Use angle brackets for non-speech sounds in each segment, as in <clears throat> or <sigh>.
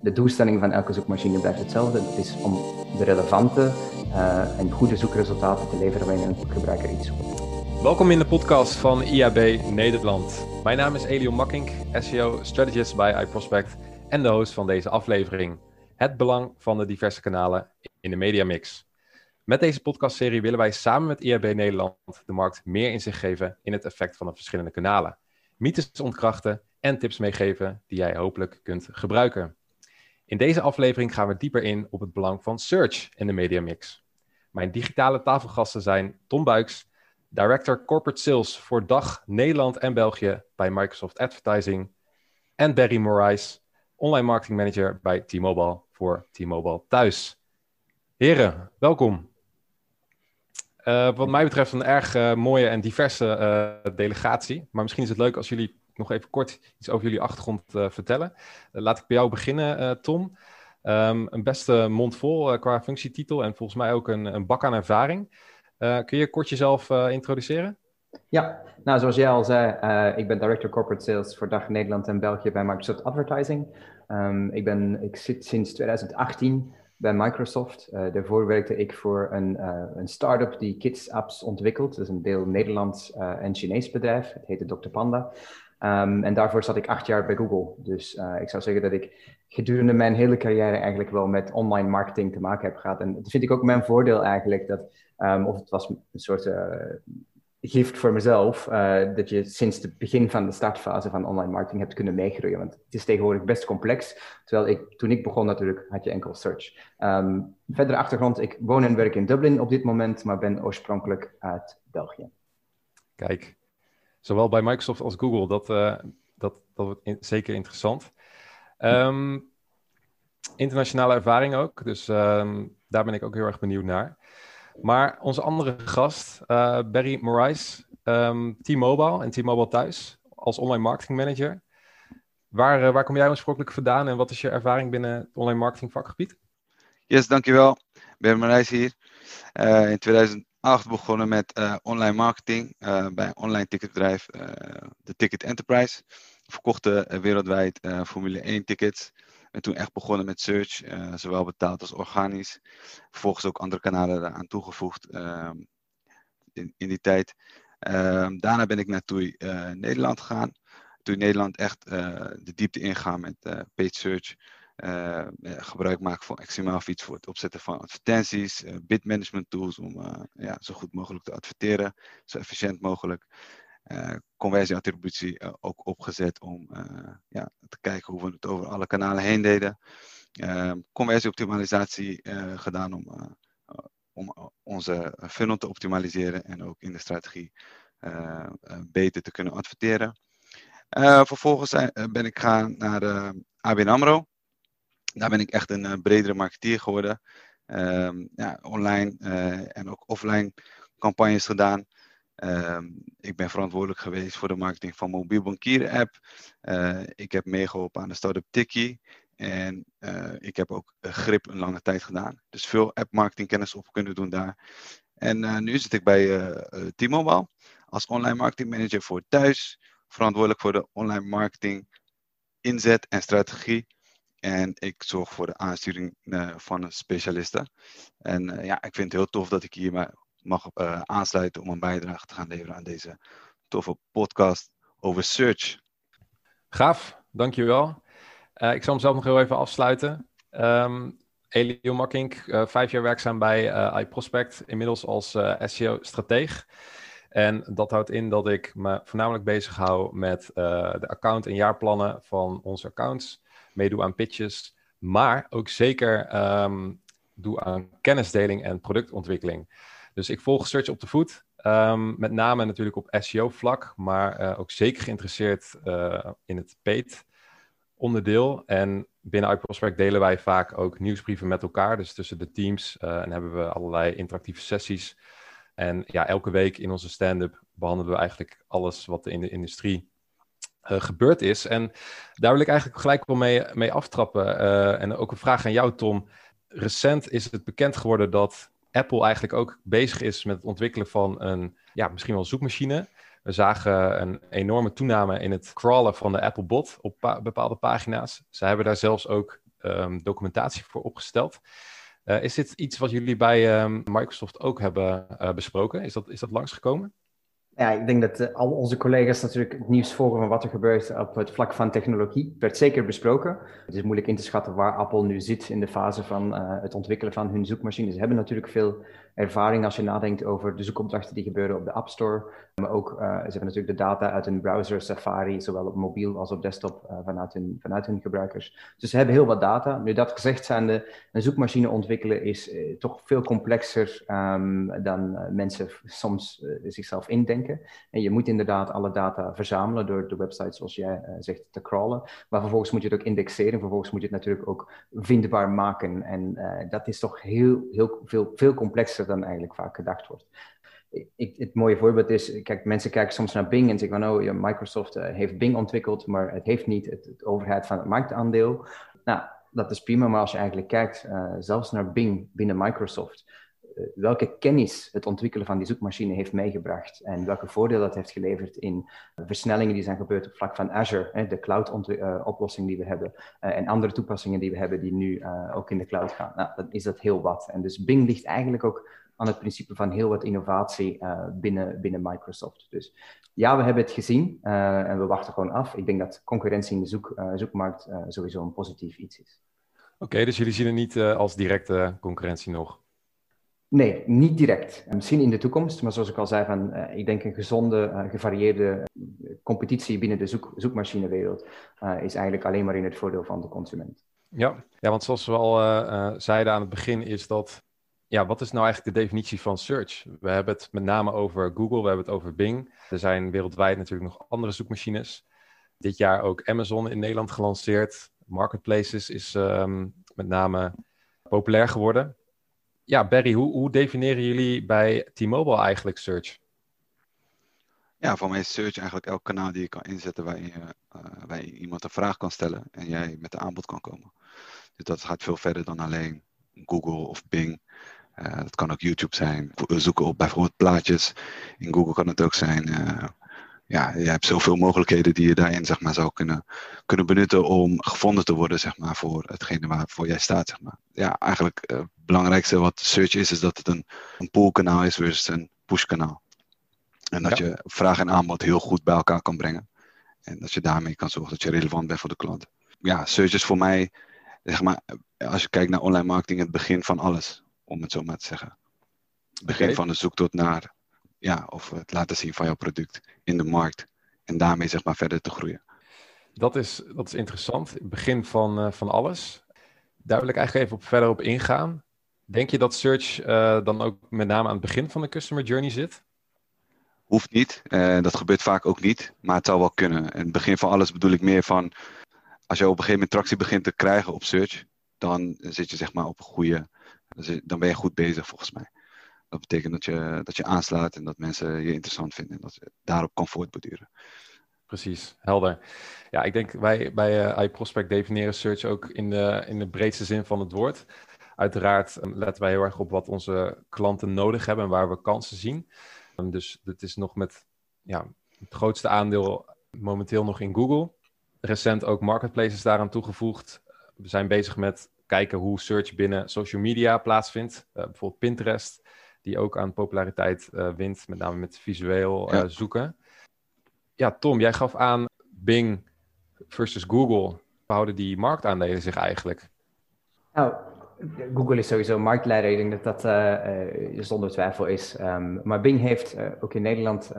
De doelstelling van elke zoekmachine blijft hetzelfde. Dat is om de relevante uh, en goede zoekresultaten te leveren waarin een gebruiker iets zoekt. Welkom in de podcast van IAB Nederland. Mijn naam is Elio Makkink, SEO Strategist bij iProspect en de host van deze aflevering. Het belang van de diverse kanalen in de mediamix. Met deze podcastserie willen wij samen met IAB Nederland de markt meer inzicht geven in het effect van de verschillende kanalen. Mythes ontkrachten en tips meegeven die jij hopelijk kunt gebruiken. In deze aflevering gaan we dieper in op het belang van search in de mediamix. Mijn digitale tafelgasten zijn Tom Buiks, Director Corporate Sales voor DAG Nederland en België bij Microsoft Advertising, en Barry Morais, Online Marketing Manager bij T-Mobile voor T-Mobile Thuis. Heren, welkom. Uh, wat mij betreft een erg uh, mooie en diverse uh, delegatie. Maar misschien is het leuk als jullie nog even kort iets over jullie achtergrond uh, vertellen. Uh, laat ik bij jou beginnen, uh, Tom. Um, een beste mond vol qua functietitel en volgens mij ook een, een bak aan ervaring. kun je kort jezelf introduceren? Ja, nou zoals jij al zei, ik ben Director Corporate Sales voor Dag Nederland en België bij Microsoft Advertising. Um, ik, ben, ik zit sinds 2018 bij Microsoft. daarvoor werkte ik voor een, een start-up die kids apps ontwikkelt. Dat is een deel Nederlands en Chinees bedrijf. Het heette Dr. Panda. Um, en daarvoor zat ik acht jaar bij Google. Dus uh, ik zou zeggen dat ik gedurende mijn hele carrière eigenlijk wel met online marketing te maken heb gehad. En dat vind ik ook mijn voordeel eigenlijk, dat, um, of het was een soort uh, gift voor mezelf, uh, dat je sinds het begin van de startfase van online marketing hebt kunnen meegroeien. Want het is tegenwoordig best complex. Terwijl ik, toen ik begon natuurlijk, had je enkel search. Um, verdere achtergrond, ik woon en werk in Dublin op dit moment, maar ben oorspronkelijk uit België. Kijk, zowel bij Microsoft als Google. Dat, uh, dat, dat wordt zeker interessant. Um, internationale ervaring ook, dus um, daar ben ik ook heel erg benieuwd naar. Maar onze andere gast, uh, Barry Morais, um, T-Mobile en T-Mobile thuis als online marketing manager. Waar, uh, waar kom jij oorspronkelijk vandaan en wat is je ervaring binnen het online marketing vakgebied? Yes, dankjewel. Barry Morais hier. In 2000, 2008 begonnen met uh, online marketing uh, bij een online ticketbedrijf, uh, de Ticket Enterprise. Verkochten wereldwijd Formule 1 tickets. En toen echt begonnen met search, zowel betaald als organisch. Vervolgens ook andere kanalen eraan toegevoegd ehm, in, in, die tijd. Ehm, daarna ben ik naar Nederland gegaan. Toei Nederland echt de diepte ingaan met paid search. Uh, gebruik maken van XML feeds voor het opzetten van advertenties, uh, bid management tools om ja, zo goed mogelijk te adverteren, zo efficiënt mogelijk. conversieattributie ook opgezet om ja, te kijken hoe we het over alle kanalen heen deden. conversieoptimalisatie gedaan om, om onze funnel te optimaliseren en ook in de strategie beter te kunnen adverteren. vervolgens ben ik gaan naar ABN AMRO daar ben ik echt een uh, bredere marketeer geworden. Um, ja, online uh, en ook offline campagnes gedaan. Um, ik ben verantwoordelijk geweest voor de marketing van mobiel bankieren app. Uh, ik heb meegeholpen aan de start-up Tiki. En ik heb ook grip een lange tijd gedaan. Dus veel app marketing kennis op kunnen doen daar. En nu zit ik bij T-Mobile als online marketing manager voor thuis. Verantwoordelijk voor de online marketing inzet en strategie en ik zorg voor de aansturing uh, van een specialiste. En uh, ja, ik vind het heel tof dat ik hier mag uh, aansluiten om een bijdrage te gaan leveren aan deze toffe podcast over search. Gaaf, dankjewel. ik zal hem zelf nog heel even afsluiten. Um, Elio Makkink, vijf jaar werkzaam bij iProspect, inmiddels als SEO-strateeg. En dat houdt in dat ik me voornamelijk bezig hou met de account- en jaarplannen van onze accounts meedoe aan pitches, maar ook zeker um, doe aan kennisdeling en productontwikkeling. Dus ik volg Search op de voet, met name natuurlijk op SEO-vlak, maar uh, ook zeker geïnteresseerd uh, in het paid onderdeel. En binnen iProspect delen wij vaak ook nieuwsbrieven met elkaar, dus tussen de teams. Uh, en hebben we allerlei interactieve sessies. En ja, elke week in onze stand-up behandelen we eigenlijk alles wat in de industrie uh, gebeurd is. En daar wil ik eigenlijk gelijk wel mee, mee aftrappen. Uh, en ook een vraag aan jou, Tom. Recent is het bekend geworden dat Apple eigenlijk ook bezig is met het ontwikkelen van een, ja, misschien wel zoekmachine. We zagen een enorme toename in het crawlen van de Apple bot op pa bepaalde pagina's. Ze hebben daar zelfs ook ehm, documentatie voor opgesteld. is dit iets wat jullie bij ehm, Microsoft ook hebben besproken? Is dat, is dat langsgekomen? Ja, ik denk dat al onze collega's natuurlijk het nieuws volgen van wat er gebeurt op het vlak van technologie. Het werd zeker besproken. Het is moeilijk in te schatten waar Apple nu zit in de fase van het ontwikkelen van hun zoekmachines. Ze hebben natuurlijk veel ervaring als je nadenkt over de zoekopdrachten die gebeuren op de App Store. Maar ook, uh, ze hebben natuurlijk de data uit hun browser Safari, zowel op mobiel als op desktop, uh, vanuit, hun, vanuit hun gebruikers. Dus ze hebben heel wat data. Nu dat gezegd zijnde, een zoekmachine ontwikkelen is uh, toch veel complexer um, dan mensen soms zichzelf indenken. En je moet inderdaad alle data verzamelen door de website, zoals jij zegt, te crawlen. Maar vervolgens moet je het ook indexeren. Vervolgens moet je het natuurlijk ook vindbaar maken. En dat is toch heel, heel veel, veel complexer dan eigenlijk vaak gedacht wordt. Ik, het mooie voorbeeld is, kijk, mensen kijken soms naar Bing en zeggen van, oh, Microsoft uh, heeft Bing ontwikkeld, maar het heeft niet het, overheid van het marktaandeel. Nou, dat is prima, maar als je eigenlijk kijkt, uh, zelfs naar Bing binnen Microsoft, welke kennis het ontwikkelen van die zoekmachine heeft meegebracht en welke voordelen dat heeft geleverd in versnellingen die zijn gebeurd op vlak van Azure, de cloud-oplossing die we hebben, en andere toepassingen die we hebben die nu ook in de cloud gaan. Nou, dan is dat heel wat. En dus Bing ligt eigenlijk ook aan het principe van heel wat innovatie binnen, binnen Microsoft. Dus ja, we hebben het gezien en we wachten gewoon af. Ik denk dat concurrentie in de zoek, zoekmarkt sowieso een positief iets is. Oké, dus jullie zien het niet als directe concurrentie nog? Nee, niet direct. Misschien in de toekomst, maar zoals ik al zei, van, ik denk een gezonde, gevarieerde competitie binnen de zoek, zoekmachinewereld is eigenlijk alleen maar in het voordeel van de consument. Ja, ja want zoals we al zeiden aan het begin, is dat ja, wat is nou eigenlijk de definitie van search? We hebben het met name over Google, we hebben het over Bing. Er zijn wereldwijd natuurlijk nog andere zoekmachines. Dit jaar ook Amazon in Nederland gelanceerd. Marketplaces is um, met name populair geworden. Ja, Barry, hoe, hoe definiëren jullie bij T-Mobile eigenlijk search? Ja, voor mij is search eigenlijk elk kanaal die je kan inzetten waar je, uh, waar je iemand een vraag kan stellen en jij met een aanbod kan komen. Dus dat gaat veel verder dan alleen Google of Bing. Uh, dat kan ook YouTube zijn. Zoeken op bijvoorbeeld plaatjes. In Google kan het ook zijn. Uh, ja, je hebt zoveel mogelijkheden die je daarin zeg maar, zou kunnen, kunnen benutten om gevonden te worden zeg maar, voor hetgene waarvoor jij staat. Zeg maar. Ja, eigenlijk uh, het belangrijkste wat search is, is dat het een, een pull-kanaal is versus een push-kanaal. En dat ja. je vraag en aanbod heel goed bij elkaar kan brengen. En dat je daarmee kan zorgen dat je relevant bent voor de klant. Ja, search is voor mij, zeg maar, als je kijkt naar online marketing, het begin van alles om het zo maar te zeggen. Begin okay. van de zoektocht naar, ja, of het laten zien van jouw product in de markt. En daarmee zeg maar verder te groeien. Dat is, dat is interessant. Het begin van, uh, van alles. Daar wil ik eigenlijk even op, verder op ingaan. Denk je dat search uh, dan ook met name aan het begin van de customer journey zit? Hoeft niet. Uh, dat gebeurt vaak ook niet. Maar het zou wel kunnen. En het begin van alles bedoel ik meer van... Als je op een gegeven moment tractie begint te krijgen op search... dan zit je zeg maar op een goede dan ben je goed bezig volgens mij. Dat betekent dat je, dat je aanslaat en dat mensen je interessant vinden en dat je daarop kan voortborduren. Precies, helder. Ja, ik denk wij bij uh, iProspect definiëren search ook in de, in de breedste zin van het woord. Uiteraard um, letten wij heel erg op wat onze klanten nodig hebben en waar we kansen zien. Um, dus het is nog met ja, het grootste aandeel momenteel nog in Google. Recent ook marketplaces daaraan toegevoegd. We zijn bezig met kijken hoe search binnen social media plaatsvindt. Uh, bijvoorbeeld Pinterest, die ook aan populariteit uh, wint, met name met visueel uh, ja. zoeken. Ja, Tom, jij gaf aan Bing versus Google. Houden die marktaandelen zich eigenlijk? Nou, Google is sowieso marktleider. Ik denk dat dat uh, zonder twijfel is. Um, maar Bing heeft uh, ook in Nederland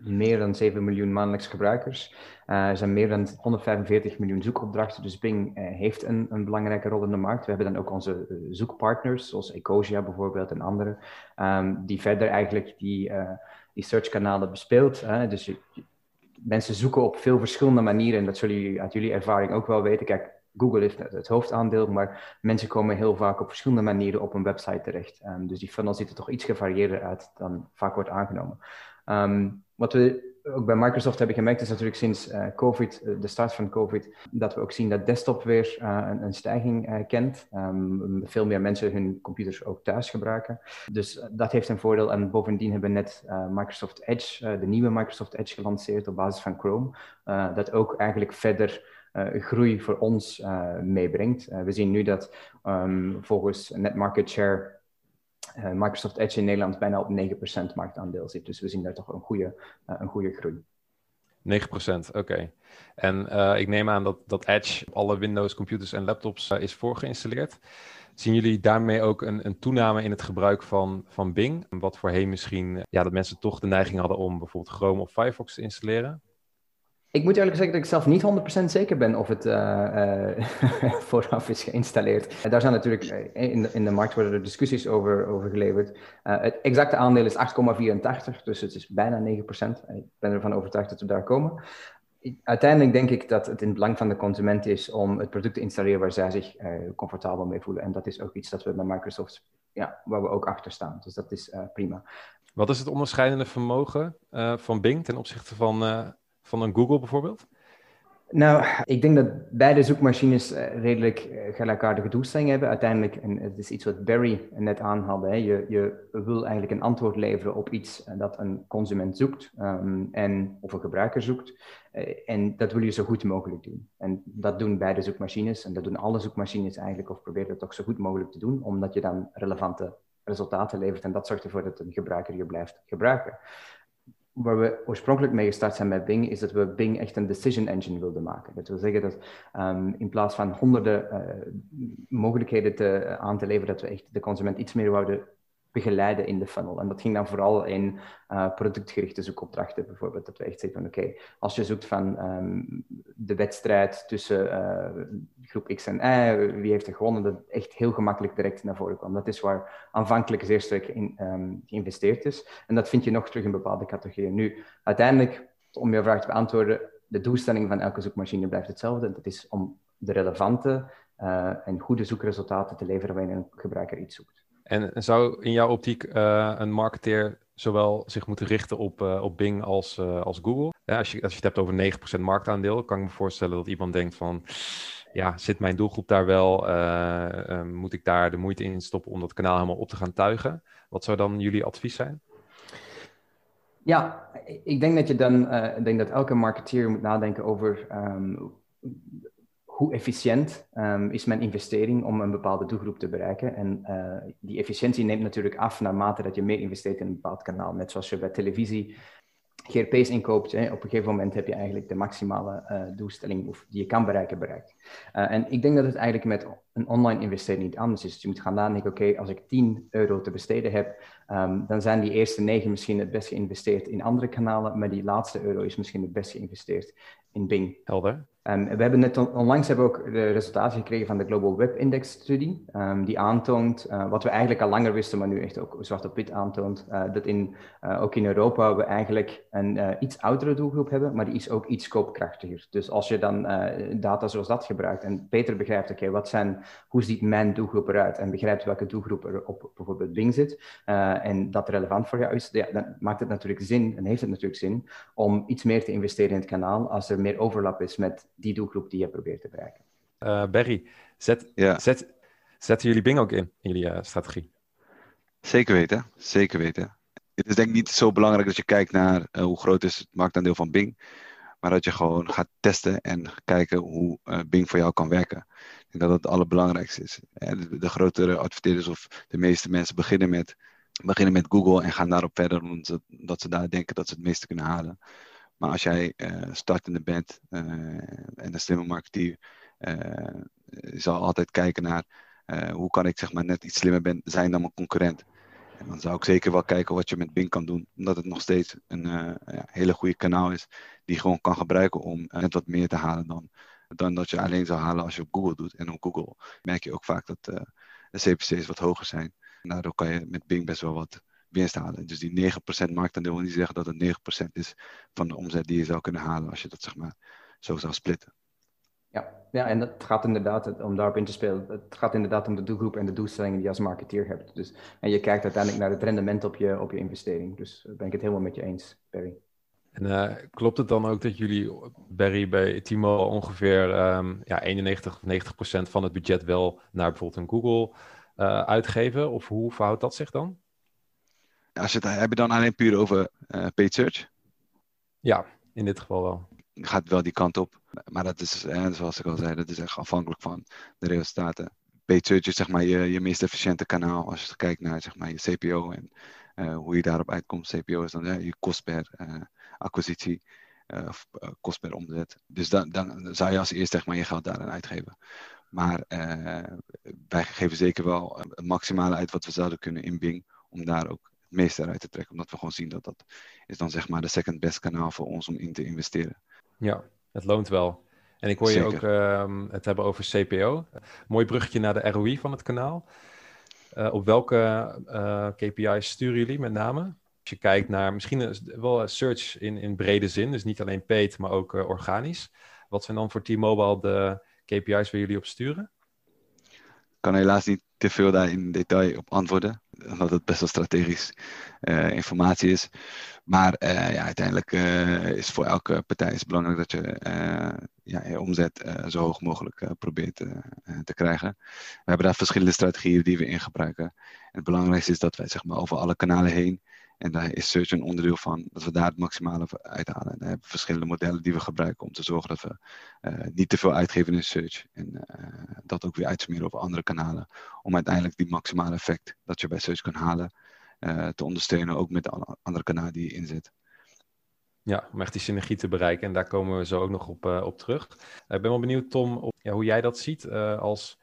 meer dan 7 miljoen maandelijks gebruikers. er zijn meer dan 145 miljoen zoekopdrachten. Dus Bing heeft een, een, belangrijke rol in de markt. We hebben dan ook onze zoekpartners, zoals Ecosia bijvoorbeeld en andere, um, die verder eigenlijk die, die searchkanalen bespeelt. dus mensen zoeken op veel verschillende manieren. En dat zullen jullie uit jullie ervaring ook wel weten. Kijk, Google heeft het hoofdaandeel, maar mensen komen heel vaak op verschillende manieren op een website terecht. Um, dus die funnel ziet er toch iets gevarieerder uit dan vaak wordt aangenomen. Um, wat we ook bij Microsoft hebben gemerkt is natuurlijk sinds uh, COVID, uh, de start van COVID, dat we ook zien dat desktop weer uh, een, een, stijging kent. Um, veel meer mensen hun computers ook thuis gebruiken. Dus dat heeft een voordeel. En bovendien hebben we net Microsoft Edge, de nieuwe Microsoft Edge gelanceerd op basis van Chrome. dat ook eigenlijk verder groei voor ons meebrengt. we zien nu dat ehm, volgens net market share Microsoft Edge in Nederland bijna op 9% marktaandeel zit. Dus we zien daar toch een goede, een goede groei. 9%, oké. En ik neem aan dat, dat Edge op alle Windows computers en laptops is voorgeïnstalleerd. Zien jullie daarmee ook een, een, toename in het gebruik van, van Bing? Wat voorheen misschien ja, dat mensen toch de neiging hadden om bijvoorbeeld Chrome of Firefox te installeren? Ik moet eerlijk zeggen dat ik zelf niet 100% zeker ben of het uh, uh, <laughs> vooraf is geïnstalleerd. Daar zijn natuurlijk in de, in de markt worden er discussies over, over geleverd. Het exacte aandeel is 8,84, dus het is bijna 9%. Ik ben ervan overtuigd dat we daar komen uiteindelijk denk ik dat het in het belang van de consument is om het product te installeren waar zij zich comfortabel mee voelen. En dat is ook iets dat we bij Microsoft, ja, waar we ook achter staan. Dus dat is prima. Wat is het onderscheidende vermogen van Bing ten opzichte van, van een Google bijvoorbeeld? Nou, ik denk dat beide zoekmachines eh, redelijk eh, gelijkaardige doelstellingen hebben. Uiteindelijk, en het is iets wat Barry net aanhaalde, je, je wil eigenlijk een antwoord leveren op iets eh, dat een consument zoekt um, en, of een gebruiker zoekt. en dat wil je zo goed mogelijk doen. En dat doen beide zoekmachines en dat doen alle zoekmachines eigenlijk, of proberen het ook zo goed mogelijk te doen, omdat je dan relevante resultaten levert en dat zorgt ervoor dat een gebruiker je blijft gebruiken waar we oorspronkelijk mee gestart zijn met Bing, is dat we Bing echt een decision engine wilden maken. Dat wil zeggen dat um, in plaats van honderden uh, mogelijkheden te, aan te leveren, dat we echt de consument iets meer wouden begeleiden in de funnel. En dat ging dan vooral in uh, productgerichte zoekopdrachten bijvoorbeeld. Dat we echt zeggen van oké, als je zoekt van um, de wedstrijd tussen uh, groep X en Y, wie heeft er gewonnen, dat echt heel gemakkelijk direct naar voren kwam. Dat is waar aanvankelijk zeer sterk in um, geïnvesteerd is. En dat vind je nog terug in bepaalde categorieën. Nu, uiteindelijk, om je vraag te beantwoorden, de doelstelling van elke zoekmachine blijft hetzelfde. Dat is om de relevante uh, en goede zoekresultaten te leveren wanneer een gebruiker iets zoekt. En zou in jouw optiek uh, een marketeer zowel zich moeten richten op, uh, op Bing als, uh, als Google? Ja, als, je, als je het hebt over 9% marktaandeel, kan ik me voorstellen dat iemand denkt van... Ja, zit mijn doelgroep daar wel? moet ik daar de moeite in stoppen om dat kanaal helemaal op te gaan tuigen? Wat zou dan jullie advies zijn? Ja, ik denk dat je dan, ik denk dat elke marketeer moet nadenken over um, hoe efficiënt um, is mijn investering om een bepaalde doelgroep te bereiken. En uh, die efficiëntie neemt natuurlijk af naarmate dat je meer investeert in een bepaald kanaal. Net zoals je bij televisie GRP's inkoopt, hè, op een gegeven moment heb je eigenlijk de maximale uh, doelstelling die je kan bereiken, bereikt. Uh, en ik denk dat het eigenlijk met een online investering niet anders is. Dus je moet gaan nadenken, oké, als ik 10 euro te besteden heb, um, dan zijn die eerste 9 misschien het best geïnvesteerd in andere kanalen, maar die laatste euro is misschien het best geïnvesteerd in Bing. Helder. Um, we hebben net on onlangs hebben we ook de resultaten gekregen van de Global Web Index studie, um, die aantoont uh, wat we eigenlijk al langer wisten, maar nu echt ook zwart op wit aantoont, uh, dat in, uh, ook in Europa we eigenlijk een iets oudere doelgroep hebben, maar die is ook iets koopkrachtiger. Dus als je dan data zoals dat gebruikt en beter begrijpt, oké, okay, wat zijn, hoe ziet mijn doelgroep eruit en begrijpt welke doelgroep er op bijvoorbeeld Bing zit en dat relevant voor jou is, ja, dan maakt het natuurlijk zin en heeft het natuurlijk zin om iets meer te investeren in het kanaal als er meer overlap is met die doelgroep die je probeert te bereiken. Uh, Barry, zet, ja. zet, zetten jullie Bing ook in, in jullie uh, strategie? Zeker weten, zeker weten. Het is denk ik niet zo belangrijk dat je kijkt naar uh, hoe groot is het marktaandeel van Bing, maar dat je gewoon gaat testen en kijken hoe Bing voor jou kan werken. Ik denk dat dat het allerbelangrijkste is. De, de grotere adverteerders of de meeste mensen beginnen met, beginnen met Google en gaan daarop verder, omdat dat ze daar denken dat ze het meeste kunnen halen. Maar als jij uh, startende bent uh, en een slimme marketeer, uh, zal altijd kijken naar hoe kan ik zeg maar net iets slimmer zijn dan mijn concurrent. En dan zou ik zeker wel kijken wat je met Bing kan doen, omdat het nog steeds een ja, hele goede kanaal is, die je gewoon kan gebruiken om net wat meer te halen dan, dan dat je alleen zou halen als je op Google doet. En op Google merk je ook vaak dat de CPC's wat hoger zijn. En daardoor kan je met Bing best wel wat winst halen. Dus die 9% marktaandeel wil niet zeggen dat het 9% is van de omzet die je zou kunnen halen als je dat zeg maar zo zou splitten. Ja, ja en dat gaat inderdaad, om daarop in te spelen, het gaat inderdaad om de doelgroep en de doelstellingen die je als marketeer hebt. Dus, en je kijkt uiteindelijk naar het rendement op je, op je investering. Dus daar ben ik het helemaal met je eens, Barry. En uh, klopt het dan ook dat jullie, Barry, bij Timo ongeveer um, ja, 91 of 90 procent van het budget wel naar bijvoorbeeld een Google uh, uitgeven? Of hoe verhoudt dat zich dan? Als je het, heb je dan alleen puur over uh, paid search? Ja, in dit geval wel. gaat wel die kant op. Maar dat is, zoals ik al zei, dat is echt afhankelijk van de resultaten. Paid search is zeg maar je, je meest efficiënte kanaal als je kijkt naar zeg maar, je CPO en hoe je daarop uitkomt. CPO is dan je kost per acquisitie of kost per omzet. Dus dan, dan zou je als eerst zeg maar, je geld daaraan uitgeven. Maar wij geven zeker wel een maximale uit wat we zouden kunnen in Bing om daar ook het meeste uit te trekken. Omdat we gewoon zien dat dat is dan zeg maar de second best kanaal voor ons om in te investeren. Ja, het loont wel. En ik hoor je ook uh, het hebben over CPO. Mooi bruggetje naar de ROI van het kanaal. Uh, op welke uh, eh, KPI's sturen jullie met name? Je kijkt naar misschien wel search in, in brede zin, dus niet alleen paid, maar ook uh, organisch. Wat zijn dan voor T-Mobile de KPI's waar jullie op sturen? kan helaas niet te veel daar in detail op antwoorden, omdat het best wel strategisch uh, informatie is. Maar ja, uiteindelijk uh, is voor elke partij is belangrijk dat je ja, je omzet zo hoog mogelijk probeert te krijgen. We hebben daar verschillende strategieën die we in gebruiken. En het belangrijkste is dat wij zeg maar, over alle kanalen heen en daar is search een onderdeel van, dat we daar het maximale uithalen. En we hebben verschillende modellen die we gebruiken om te zorgen dat we uh, niet te veel uitgeven in search. En uh, dat ook weer uitsmeren over andere kanalen. Om uiteindelijk die maximale effect dat je bij search kan halen, uh, te ondersteunen, ook met de andere kanalen die je inzet. Ja, om echt die synergie te bereiken. En daar komen we zo ook nog op, op terug. ik ben wel benieuwd, Tom, op, ja, hoe jij dat ziet. als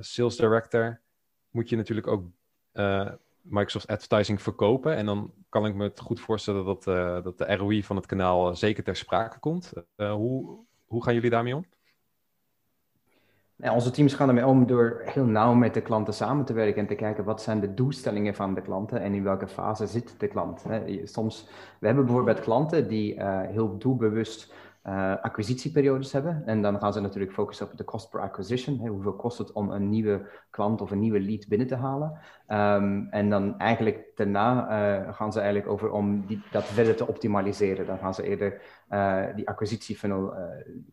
sales director moet je natuurlijk ook Microsoft Advertising verkopen. En dan kan ik me het goed voorstellen dat, uh, dat de ROI van het kanaal zeker ter sprake komt. Uh, hoe, hoe gaan jullie daarmee om? Ja, onze teams gaan ermee om door heel nauw met de klanten samen te werken en te kijken wat zijn de doelstellingen van de klanten en in welke fase zit de klant. Soms, we hebben bijvoorbeeld klanten die uh, heel doelbewust uh, acquisitieperiodes hebben. En dan gaan ze natuurlijk focussen op de cost per acquisition. Hoeveel kost het om een nieuwe klant of een nieuwe lead binnen te halen? Um, en dan eigenlijk daarna uh, gaan ze eigenlijk over om die, dat verder te optimaliseren. Dan gaan ze eerder uh, die acquisitiefunnel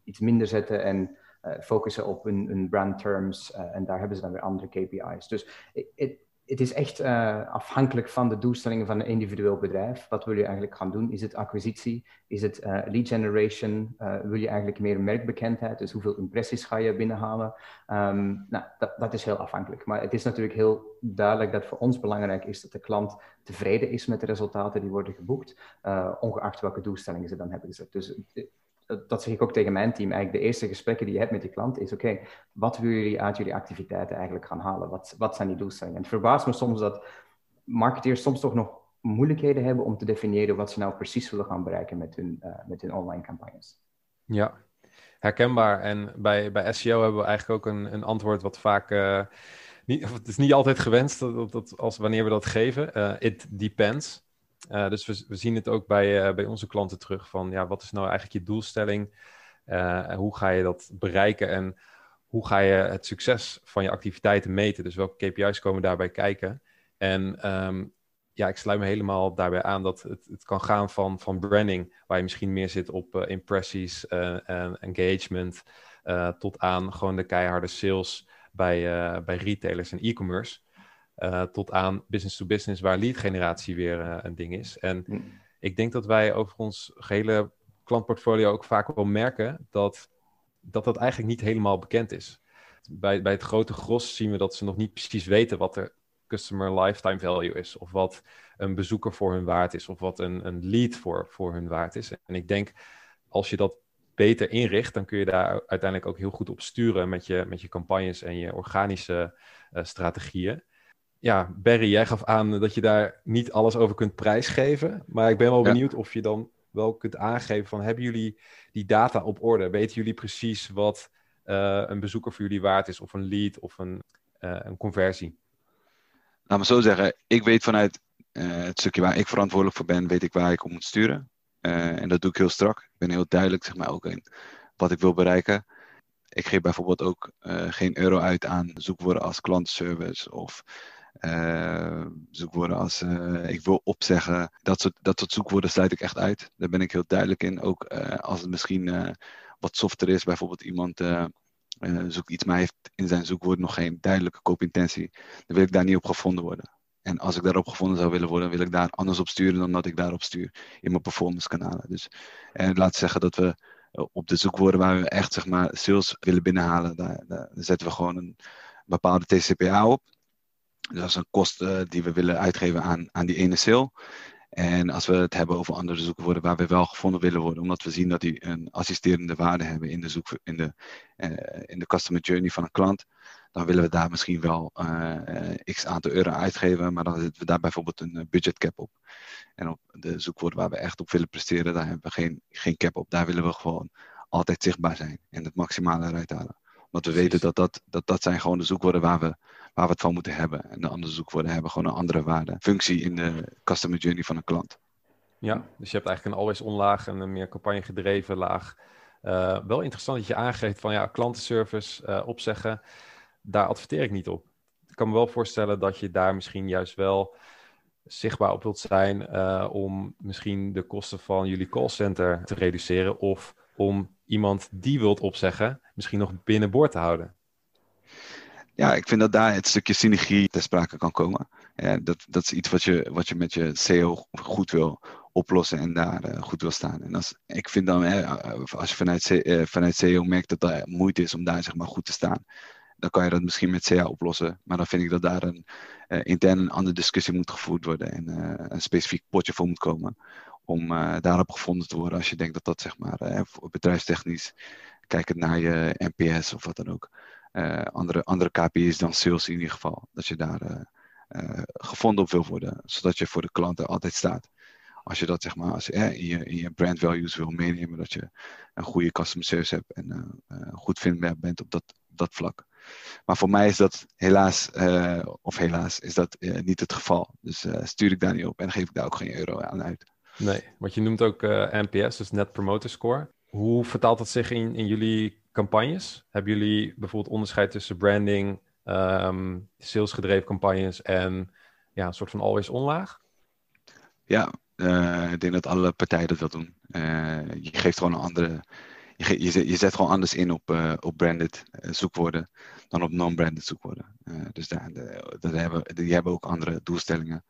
iets minder zetten en focussen op hun, hun brand terms. en daar hebben ze dan weer andere KPI's. Dus it, het is echt uh, afhankelijk van de doelstellingen van een individueel bedrijf. Wat wil je eigenlijk gaan doen? Is het acquisitie? Is het uh, lead generation? Uh, wil je eigenlijk meer merkbekendheid? Dus hoeveel impressies ga je binnenhalen? Um, nou, dat, dat, is heel afhankelijk. Maar het is natuurlijk heel duidelijk dat voor ons belangrijk is dat de klant tevreden is met de resultaten die worden geboekt, ongeacht welke doelstellingen ze dan hebben gezet. Dus dat zeg ik ook tegen mijn team. Eigenlijk de eerste gesprekken die je hebt met die klant is: oké, wat willen jullie uit jullie activiteiten eigenlijk gaan halen? Wat, wat zijn die doelstellingen? En het verbaast me soms dat marketeers soms toch nog moeilijkheden hebben om te definiëren wat ze nou precies willen gaan bereiken met hun, uh, met hun online campagnes. Ja, herkenbaar. En bij, bij SEO hebben we eigenlijk ook een, een antwoord wat vaak. Uh, niet, het is niet altijd gewenst dat, dat, als wanneer we dat geven. Uh, it depends. Uh, dus we, zien het ook bij, uh, bij onze klanten terug van ja, wat is nou eigenlijk je doelstelling? Uh, hoe ga je dat bereiken en hoe ga je het succes van je activiteiten meten? Dus welke KPI's komen daarbij kijken? En um, ja, ik sluit me helemaal daarbij aan dat het, het kan gaan van, van branding, waar je misschien meer zit op impressies en engagement, tot aan gewoon de keiharde sales bij, bij retailers en e-commerce. Uh, tot aan business to business, waar lead generatie weer uh, een ding is. En hm. ik denk dat wij over ons gehele klantportfolio ook vaak wel merken dat dat, dat eigenlijk niet helemaal bekend is. Bij, bij het grote gros zien we dat ze nog niet precies weten wat de customer lifetime value is, of wat een bezoeker voor hun waard is, of wat een, een lead voor, voor hun waard is. En ik denk, als je dat beter inricht, dan kun je daar uiteindelijk ook heel goed op sturen met je, met je campagnes en je organische uh, strategieën ja, Barry, jij gaf aan dat je daar niet alles over kunt prijsgeven. Maar ik ben wel benieuwd of je dan wel kunt aangeven van hebben jullie die data op orde? Weten jullie precies wat uh, een bezoeker voor jullie waard is? Of een lead of een, uh, een conversie? Laat me zo zeggen, ik weet vanuit uh, het stukje waar ik verantwoordelijk voor ben, weet ik waar ik om moet sturen. en dat doe ik heel strak. Ik ben heel duidelijk, zeg maar, ook in wat ik wil bereiken. Ik geef bijvoorbeeld ook geen euro uit aan zoekwoorden als klantenservice of uh, zoekwoorden als uh, ik wil opzeggen. Dat soort, dat soort zoekwoorden sluit ik echt uit. Daar ben ik heel duidelijk in. Ook uh, als het misschien wat softer is. Bijvoorbeeld iemand zoekt iets, maar heeft in zijn zoekwoord nog geen duidelijke koopintentie. Dan wil ik daar niet op gevonden worden. En als ik daarop gevonden zou willen worden, wil ik daar anders op sturen dan dat ik daarop stuur in mijn performance kanalen. Dus laat zeggen dat we op de zoekwoorden waar we echt zeg maar, sales willen binnenhalen, daar, daar zetten we gewoon een bepaalde TCPA op. Dus dat is een kost die we willen uitgeven aan, aan die ene sale. En als we het hebben over andere zoekwoorden waar we wel gevonden willen worden, omdat we zien dat die een assisterende waarde hebben in de, zoek, in de, uh, in de customer journey van een klant, dan willen we daar misschien wel uh, x aantal euro uitgeven, maar dan zetten we daar bijvoorbeeld een budget cap op. En op de zoekwoorden waar we echt op willen presteren, daar hebben we geen, geen cap op. Daar willen we gewoon altijd zichtbaar zijn en het maximale eruit halen. Want we weten dat dat, dat dat zijn gewoon de zoekwoorden waar we waar we het van moeten hebben. En de andere zoekwoorden hebben gewoon een andere waarde, functie in de customer journey van een klant. Ja, dus je hebt eigenlijk een always on laag en een meer campagne gedreven laag. Uh, wel interessant dat je aangeeft van ja, klantenservice uh, opzeggen, daar adverteer ik niet op. Ik kan me wel voorstellen dat je daar misschien juist wel zichtbaar op wilt zijn uh, om misschien de kosten van jullie callcenter te reduceren of om iemand die wilt opzeggen misschien nog binnenboord te houden ja, ik vind dat daar het stukje synergie ter sprake kan komen. Dat, dat is iets wat je, wat je met je SEO goed wil oplossen en daar uh, goed wil staan. En als, ik vind dan, eh, als je vanuit, uh, vanuit SEO merkt dat er moeite is om daar zeg maar goed te staan, dan kan je dat misschien met CA oplossen. Maar dan vind ik dat daar een intern een andere discussie moet gevoerd worden en een specifiek potje voor moet komen. Om daarop gevonden te worden als je denkt dat dat zeg maar bedrijfstechnisch, kijkend naar je NPS of wat dan ook, andere, andere KPI's dan sales in ieder geval. Dat je daar uh, uh, gevonden op wil worden, zodat je voor de klanten altijd staat. Als je dat zeg maar als, in, je, in je brand values wil meenemen, dat je een goede customer service hebt en goed vindbaar bent op dat, dat vlak. Maar voor mij is dat helaas, of helaas, is dat niet het geval. Dus stuur ik daar niet op en geef ik daar ook geen euro aan uit. Nee, want je noemt ook NPS, dus Net Promoter Score. Hoe vertaalt dat zich in, in jullie campagnes? Hebben jullie bijvoorbeeld onderscheid tussen branding, um, salesgedreven campagnes en ja, een soort van always onlaag? Ja, uh, ik denk dat alle partijen dat wel doen. Uh, je geeft gewoon een andere. Je, je, zet, je zet gewoon anders in op, uh, op branded zoekwoorden dan op non-branded zoekwoorden. dus daar, de, hebben, die hebben ook andere doelstellingen.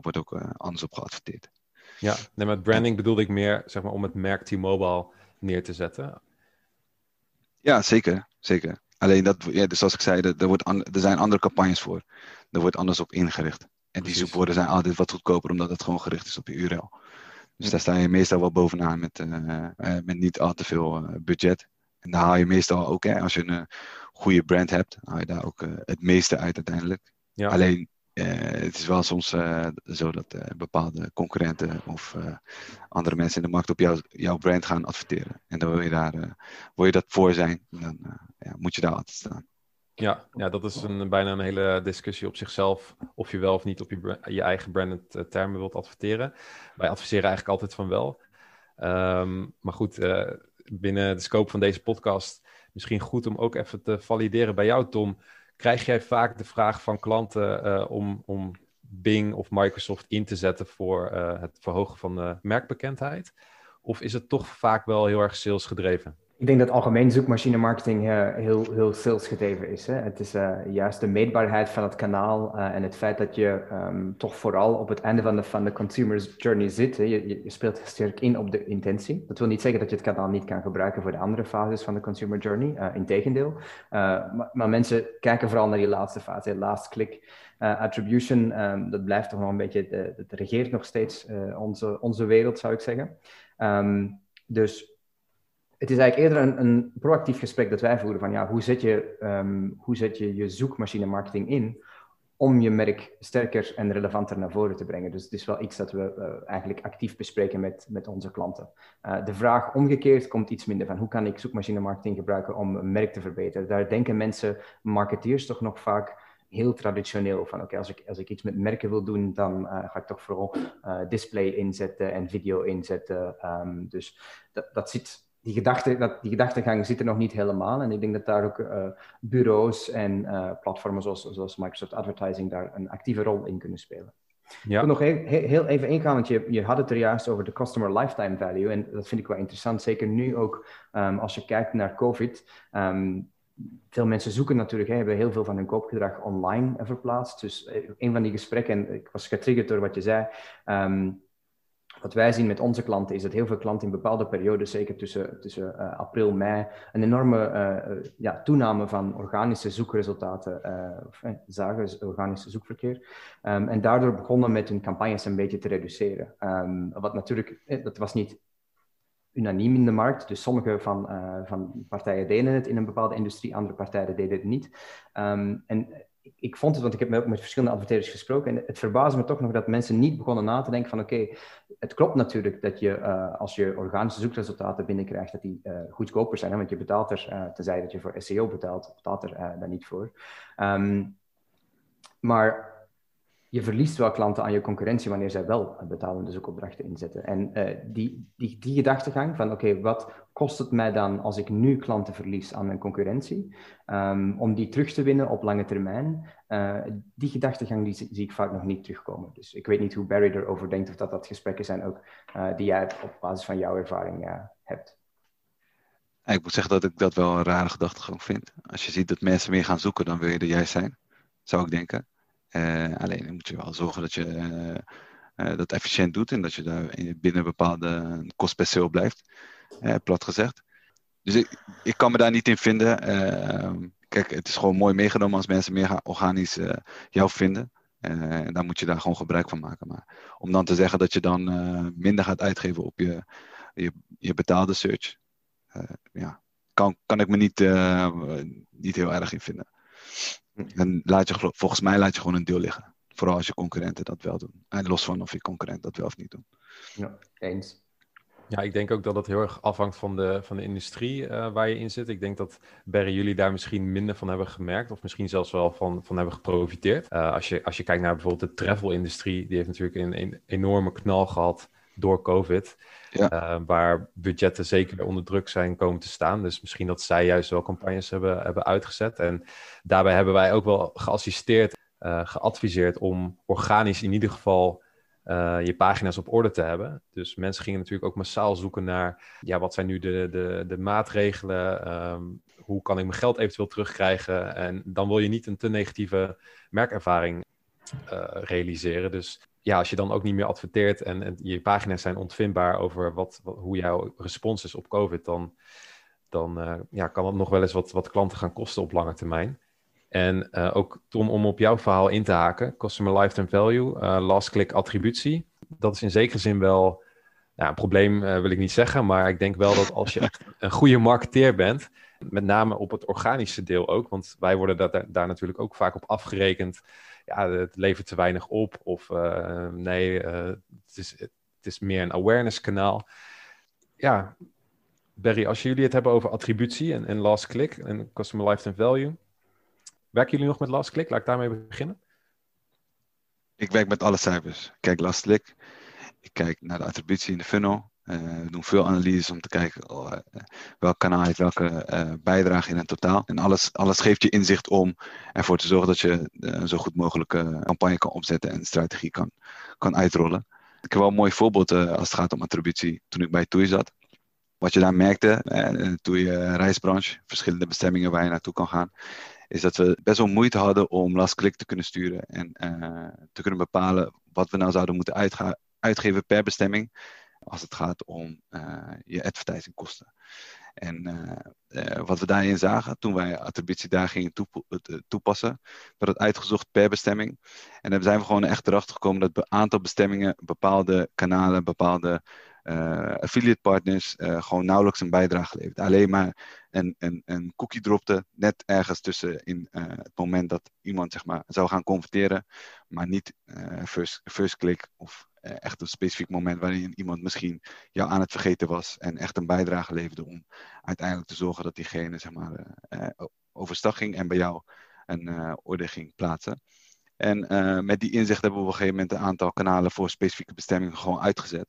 wordt ook anders op geadverteerd. Ja, nee, met branding bedoelde ik meer zeg maar, om het merk T-Mobile neer te zetten. Ja, zeker. zeker. Alleen dat, ja, dus zoals ik zei, er, wordt er zijn andere campagnes voor. Er wordt anders op ingericht. En die zoekwoorden zijn altijd wat goedkoper, omdat het gewoon gericht is op je URL. Dus daar sta je meestal wel bovenaan met, uh, met niet al te veel uh, budget. En daar haal je meestal ook, hè, als je een goede brand hebt, haal je daar ook het meeste uit uiteindelijk. Ja. Alleen het is wel soms uh, zo dat uh, bepaalde concurrenten of andere mensen in de markt op jou, jouw brand gaan adverteren. En dan wil je, daar, wil je dat voor zijn, dan ja, moet je daar altijd staan. Ja, ja, dat is een, bijna een hele discussie op zichzelf. Of je wel of niet op je, je eigen branded termen wilt adverteren. Wij adviseren eigenlijk altijd van wel. Um, maar goed, binnen de scope van deze podcast, misschien goed om ook even te valideren bij jou, Tom. Krijg jij vaak de vraag van klanten uh, om, om Bing of Microsoft in te zetten voor uh, het verhogen van de merkbekendheid? Of is het toch vaak wel heel erg salesgedreven? Ik denk dat algemeen zoekmachine marketing uh, heel, heel salesgedreven is. Hè? Het is uh, juist de meetbaarheid van het kanaal uh, en het feit dat je um, toch vooral op het einde van de, van de consumer's journey zit. Je, speelt sterk in op de intentie. Dat wil niet zeggen dat je het kanaal niet kan gebruiken voor de andere fases van de consumer journey. Integendeel. Maar, maar, mensen kijken vooral naar die laatste fase, last click. attribution, um, dat blijft toch nog een beetje, het regeert nog steeds onze, onze wereld, zou ik zeggen. Um, dus het is eigenlijk eerder een, een, proactief gesprek dat wij voeren van ja, hoe zet je, um, hoe zet je, je zoekmachine marketing in om je merk sterker en relevanter naar voren te brengen. Dus het is wel iets dat we uh, eigenlijk actief bespreken met, met onze klanten. Uh, de vraag omgekeerd komt iets minder van hoe kan ik zoekmachine marketing gebruiken om een merk te verbeteren. Daar denken mensen, marketeers toch nog vaak heel traditioneel van oké, als, ik, als ik iets met merken wil doen, dan uh, ga ik toch vooral display inzetten en video inzetten. Um, dus dat, dat zit die, gedachte, dat, die gedachtegang zit er nog niet helemaal. En ik denk dat daar ook uh, bureaus en uh, platformen zoals, zoals Microsoft Advertising daar een actieve rol in kunnen spelen. Ja. Ik wil nog heel, heel even ingaan, want je, je had het er juist over de customer lifetime value. En dat vind ik wel interessant, zeker nu ook um, als je kijkt naar COVID. Um, veel mensen zoeken natuurlijk, hè, hebben heel veel van hun koopgedrag online verplaatst. Dus een van die gesprekken, en ik was getriggerd door wat je zei, ehm, wat wij zien met onze klanten is dat heel veel klanten in bepaalde periodes, zeker tussen, tussen uh, april, mei, een enorme uh, ja, toename van organische zoekresultaten uh, zagen, organische zoekverkeer. Um, en daardoor begonnen met hun campagnes een beetje te reduceren. Um, wat natuurlijk, dat was niet unaniem in de markt. Dus sommige van, van partijen deden het in een bepaalde industrie, andere partijen deden het niet. Um, en ik vond het, want ik heb met, met verschillende adverteerders gesproken, en het verbaasde me toch nog dat mensen niet begonnen na te denken van oké, het klopt natuurlijk dat je uh, als je organische zoekresultaten binnenkrijgt, dat die uh, goedkoper zijn, hè, want je betaalt er, uh, tenzij dat je voor SEO betaalt, betaalt er dan niet voor. Um, maar je verliest wel klanten aan je concurrentie wanneer zij wel betalende zoekopdrachten inzetten. En uh, die, die, die gedachtegang van oké, wat kost het mij dan als ik nu klanten verlies aan mijn concurrentie, um, om die terug te winnen op lange termijn, uh, die gedachtegang die zie ik vaak nog niet terugkomen. Dus ik weet niet hoe Barry erover denkt of dat dat gesprekken zijn ook uh, die jij op basis van jouw ervaring hebt. Ik moet zeggen dat ik dat wel een rare gedachtegang vind. Als je ziet dat mensen meer gaan zoeken, dan wil je er juist zijn, zou ik denken. Uh, alleen moet je wel zorgen dat je uh, dat efficiënt doet en dat je daar binnen bepaalde kost per sale blijft, plat gezegd. Dus ik, ik kan me daar niet in vinden. Ehm, kijk, het is gewoon mooi meegenomen als mensen meer organisch jou vinden. en dan moet je daar gewoon gebruik van maken. Maar om dan te zeggen dat je dan minder gaat uitgeven op je, je, je betaalde search, ja, kan, kan ik me niet, niet heel erg in vinden. En laat je, volgens mij laat je gewoon een deel liggen. Vooral als je concurrenten dat wel doen. En los van of je concurrent dat wel of niet doen. Ja, eens. Ja, ik denk ook dat het heel erg afhangt van de, van de industrie uh, waar je in zit. Ik denk dat Barry jullie daar misschien minder van hebben gemerkt, of misschien zelfs wel van, van hebben geprofiteerd. Uh, als, je, als je kijkt naar bijvoorbeeld de travel-industrie, die heeft natuurlijk een, een enorme knal gehad door COVID. Ja. Uh, waar budgetten zeker onder druk zijn komen te staan. Dus misschien dat zij juist wel campagnes hebben, hebben uitgezet. En daarbij hebben wij ook wel geassisteerd, uh, geadviseerd om organisch in ieder geval uh, je pagina's op orde te hebben. Dus mensen gingen natuurlijk ook massaal zoeken naar ja, wat zijn nu de, de, de maatregelen. Um, hoe kan ik mijn geld eventueel terugkrijgen? En dan wil je niet een te negatieve merkervaring realiseren. Dus ja, als je dan ook niet meer adverteert en, je pagina's zijn ontvindbaar over wat, hoe jouw respons is op COVID, dan, dan uh, ja, kan dat nog wel eens wat, wat klanten gaan kosten op lange termijn. En uh, ook Tom, om op jouw verhaal in te haken, customer lifetime value, uh, last click attributie, dat is in zekere zin wel nou, een probleem, wil ik niet zeggen, maar ik denk wel dat als je een goede marketeer bent, met name op het organische deel ook, want wij worden daar, daar natuurlijk ook vaak op afgerekend ja, het levert te weinig op. Of uh, nee, uh, het, is, het is meer een awareness kanaal. Ja, Barry, als jullie het hebben over attributie en, en last click en customer lifetime value. Werken jullie nog met last click? Laat ik daarmee beginnen. Ik werk met alle cijfers. Ik kijk last click. Ik kijk naar de attributie in de funnel. Uh, we doen veel analyses om te kijken oh, uh, welk kanaal heeft welke uh, bijdrage in het totaal. En alles, alles geeft je inzicht om ervoor te zorgen dat je een zo goed mogelijke campagne kan opzetten en strategie kan, kan uitrollen. Ik heb wel een mooi voorbeeld als het gaat om attributie toen ik bij TUI zat. Wat je daar merkte, uh, TUI reisbranche, verschillende bestemmingen waar je naartoe kan gaan, is dat we best wel moeite hadden om last click te kunnen sturen en te kunnen bepalen wat we nou zouden moeten uitgeven per bestemming als het gaat om uh, je advertisingkosten. En uh, uh, wat we daarin zagen, toen wij attributie daar gingen toepassen, werd het uitgezocht per bestemming. En dan zijn we gewoon echt erachter gekomen dat een aantal bestemmingen, bepaalde kanalen, bepaalde affiliate partners gewoon nauwelijks een bijdrage levert. Alleen maar een, een, een cookie dropte net ergens tussen in het moment dat iemand zeg maar, zou gaan converteren, maar niet first, first click of eh, echt een specifiek moment waarin iemand misschien jou aan het vergeten was en echt een bijdrage leverde om uiteindelijk te zorgen dat diegene zeg maar, uh, overstag ging en bij jou een orde ging plaatsen. En met die inzicht hebben we op een gegeven moment een aantal kanalen voor specifieke bestemmingen gewoon uitgezet.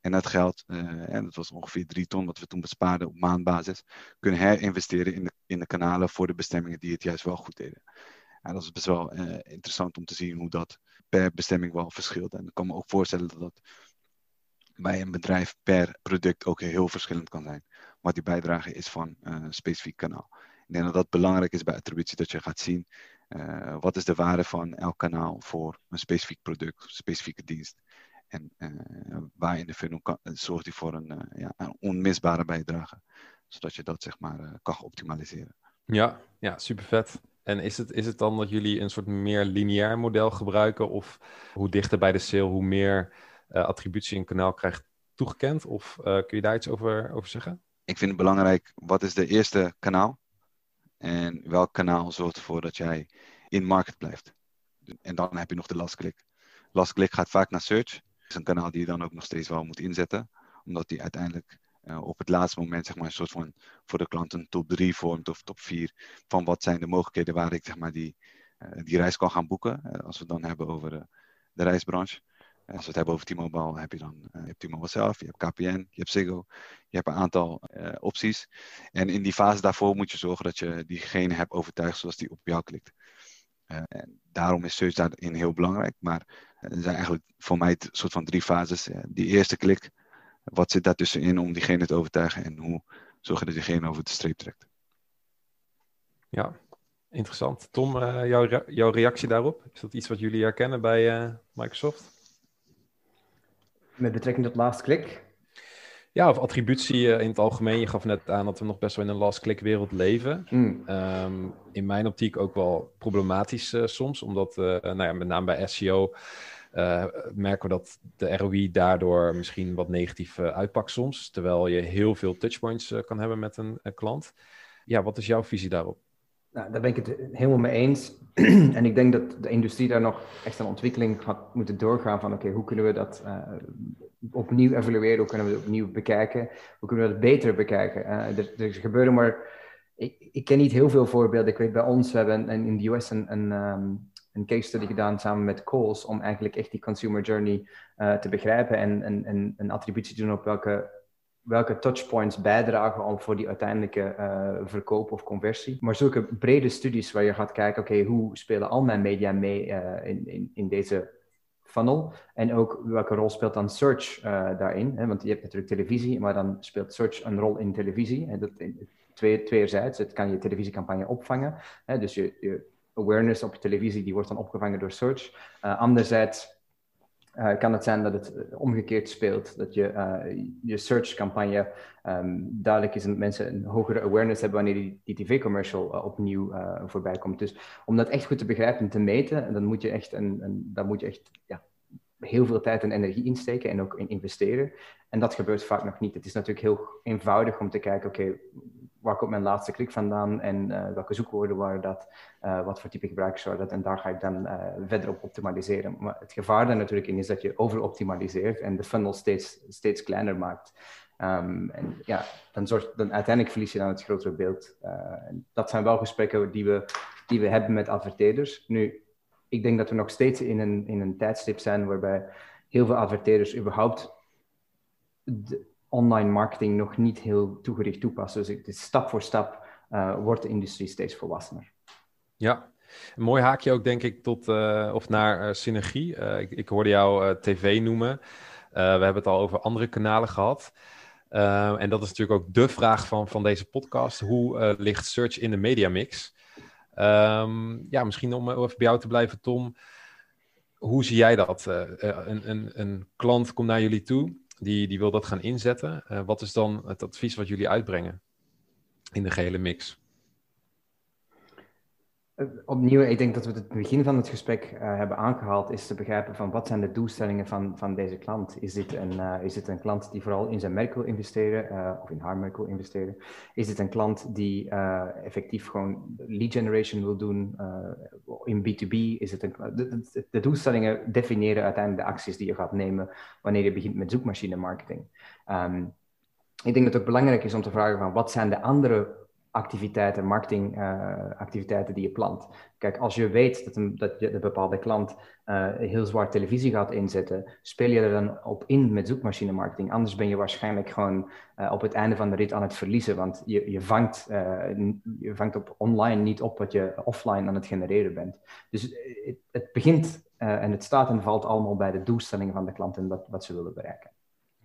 En dat geld, en dat was ongeveer drie ton wat we toen bespaarden op maandbasis, kunnen herinvesteren in de, in de kanalen voor de bestemmingen die het juist wel goed deden. En dat is best wel interessant om te zien hoe dat per bestemming wel verschilt. En ik kan me ook voorstellen dat dat bij een bedrijf per product ook heel verschillend kan zijn. Wat die bijdrage is van een specifiek kanaal. Ik denk dat dat belangrijk is bij attributie, dat je gaat zien uh, wat is de waarde van elk kanaal voor een specifiek product, specifieke dienst. En uh, waar in de funnel kan, zorgt die voor een, ja, een onmisbare bijdrage, zodat je dat zeg maar kan optimaliseren. Ja, ja, super vet. En is het, is het dan dat jullie een soort meer lineair model gebruiken? Of hoe dichter bij de sale, hoe meer attributie een kanaal krijgt toegekend? Of kun je daar iets over, over zeggen? Ik vind het belangrijk, wat is de eerste kanaal? En welk kanaal zorgt ervoor dat jij in market blijft. En dan heb je nog de last click. Last click gaat vaak naar search. Dat is een kanaal die je dan ook nog steeds wel moet inzetten. Omdat die uiteindelijk uh, op het laatste moment zeg maar, een soort van voor de klant een top 3 vormt of top 4 van wat zijn de mogelijkheden waar ik zeg maar, die, uh, die reis kan gaan boeken. Uh, als we het dan hebben over de reisbranche. Als we het hebben over T-Mobile, heb je dan hebt T-Mobile zelf, je hebt KPN, je hebt Ziggo, je hebt een aantal opties. En in die fase daarvoor moet je zorgen dat je diegene hebt overtuigd zoals die op jou klikt. En daarom is search daarin heel belangrijk. Maar er zijn eigenlijk voor mij een soort van drie fases. die eerste klik, wat zit daartussenin om diegene te overtuigen en hoe zorg je dat diegene over de streep trekt. Ja, interessant. Tom, jouw, jouw reactie daarop? Is dat iets wat jullie herkennen bij Microsoft? Met betrekking tot last click? Ja, of attributie in het algemeen. Je gaf net aan dat we nog best wel in een last click wereld leven. Mm. Um, in mijn optiek ook wel problematisch uh, soms, omdat uh, nou ja, met name bij SEO uh, merken we dat de ROI daardoor misschien wat negatief uitpakt soms, terwijl je heel veel touchpoints kan hebben met een, klant. Ja, wat is jouw visie daarop? Nou, daar ben ik het helemaal mee eens. <clears throat> en ik denk dat de industrie daar nog echt een ontwikkeling gaat moeten doorgaan van oké, hoe kunnen we dat opnieuw evalueren, hoe kunnen we het opnieuw bekijken, hoe kunnen we dat beter bekijken. Er, er, gebeuren maar, ik, ik, ken niet heel veel voorbeelden. Ik weet bij ons, we hebben een, in de US een, um, een case study gedaan samen met Coles om eigenlijk echt die consumer journey uh, te begrijpen en, en, en een attributie te doen op welke welke touchpoints bijdragen om voor die uiteindelijke uh, verkoop of conversie. Maar zulke brede studies waar je gaat kijken, oké, hoe spelen al mijn media mee uh, in, in, in deze funnel? En ook welke rol speelt dan search daarin? Hè? Want je hebt natuurlijk televisie, maar dan speelt search een rol in televisie. En dat in, twee, tweerzijds, het kan je televisiecampagne opvangen. Hè? Dus je, je awareness op televisie, die wordt dan opgevangen door search. anderzijds uh, kan het zijn dat het eh, omgekeerd speelt. Dat je je search-campagne um, duidelijk is en mensen een hogere awareness hebben wanneer die, die tv-commercial opnieuw voorbij komt. Dus om dat echt goed te begrijpen en te meten, dan moet je echt, een, dan moet je echt ja, heel veel tijd en energie insteken en ook in investeren. En dat gebeurt vaak nog niet. Het is natuurlijk heel eenvoudig om te kijken, oké, waar komt mijn laatste klik vandaan en uh, welke zoekwoorden waren dat, uh, wat voor type gebruikers waren dat en daar ga ik dan uh, verder op optimaliseren. Maar het gevaar daar natuurlijk in is dat je overoptimaliseert en de funnel steeds, steeds kleiner maakt. Um, en ja, dan, zorgt, dan uiteindelijk verlies je dan het grotere beeld. dat zijn wel gesprekken die we, die we hebben met adverteerders. Nu, ik denk dat we nog steeds in een, in een tijdstip zijn waarbij heel veel adverteerders überhaupt online marketing nog niet heel toegericht toepassen. Dus het is stap voor stap uh, wordt de industrie steeds volwassener. Ja, een mooi haakje ook denk ik tot, uh, of naar uh, synergie. Ik, ik, hoorde jou tv noemen. we hebben het al over andere kanalen gehad. en dat is natuurlijk ook de vraag van, van deze podcast. Hoe ligt search in de mediamix? Um, ja, misschien om even bij jou te blijven, Tom. Hoe zie jij dat? een, een, een klant komt naar jullie toe die, die wil dat gaan inzetten. Uh, wat is dan het advies wat jullie uitbrengen in de gehele mix? Uh, opnieuw, ik denk dat we het begin van het gesprek uh, hebben aangehaald, is te begrijpen van wat zijn de doelstellingen van, van deze klant. Is dit, een, uh, is dit een klant die vooral in zijn merk wil investeren, of in haar merk wil investeren? Is dit een klant die effectief gewoon lead generation wil doen in B2B? Is het de, doelstellingen definiëren uiteindelijk de acties die je gaat nemen wanneer je begint met zoekmachine marketing. Um, ik denk dat het ook belangrijk is om te vragen van wat zijn de andere activiteiten, marketingactiviteiten uh, die je plant. Kijk, als je weet dat een, dat je, een bepaalde klant uh, heel zwaar televisie gaat inzetten, speel je er dan op in met zoekmachine marketing. Anders ben je waarschijnlijk gewoon uh, op het einde van de rit aan het verliezen, want je, je, vangt, je vangt op online niet op wat je offline aan het genereren bent. Dus het, het begint en het staat en valt allemaal bij de doelstellingen van de klant en wat, wat ze willen bereiken.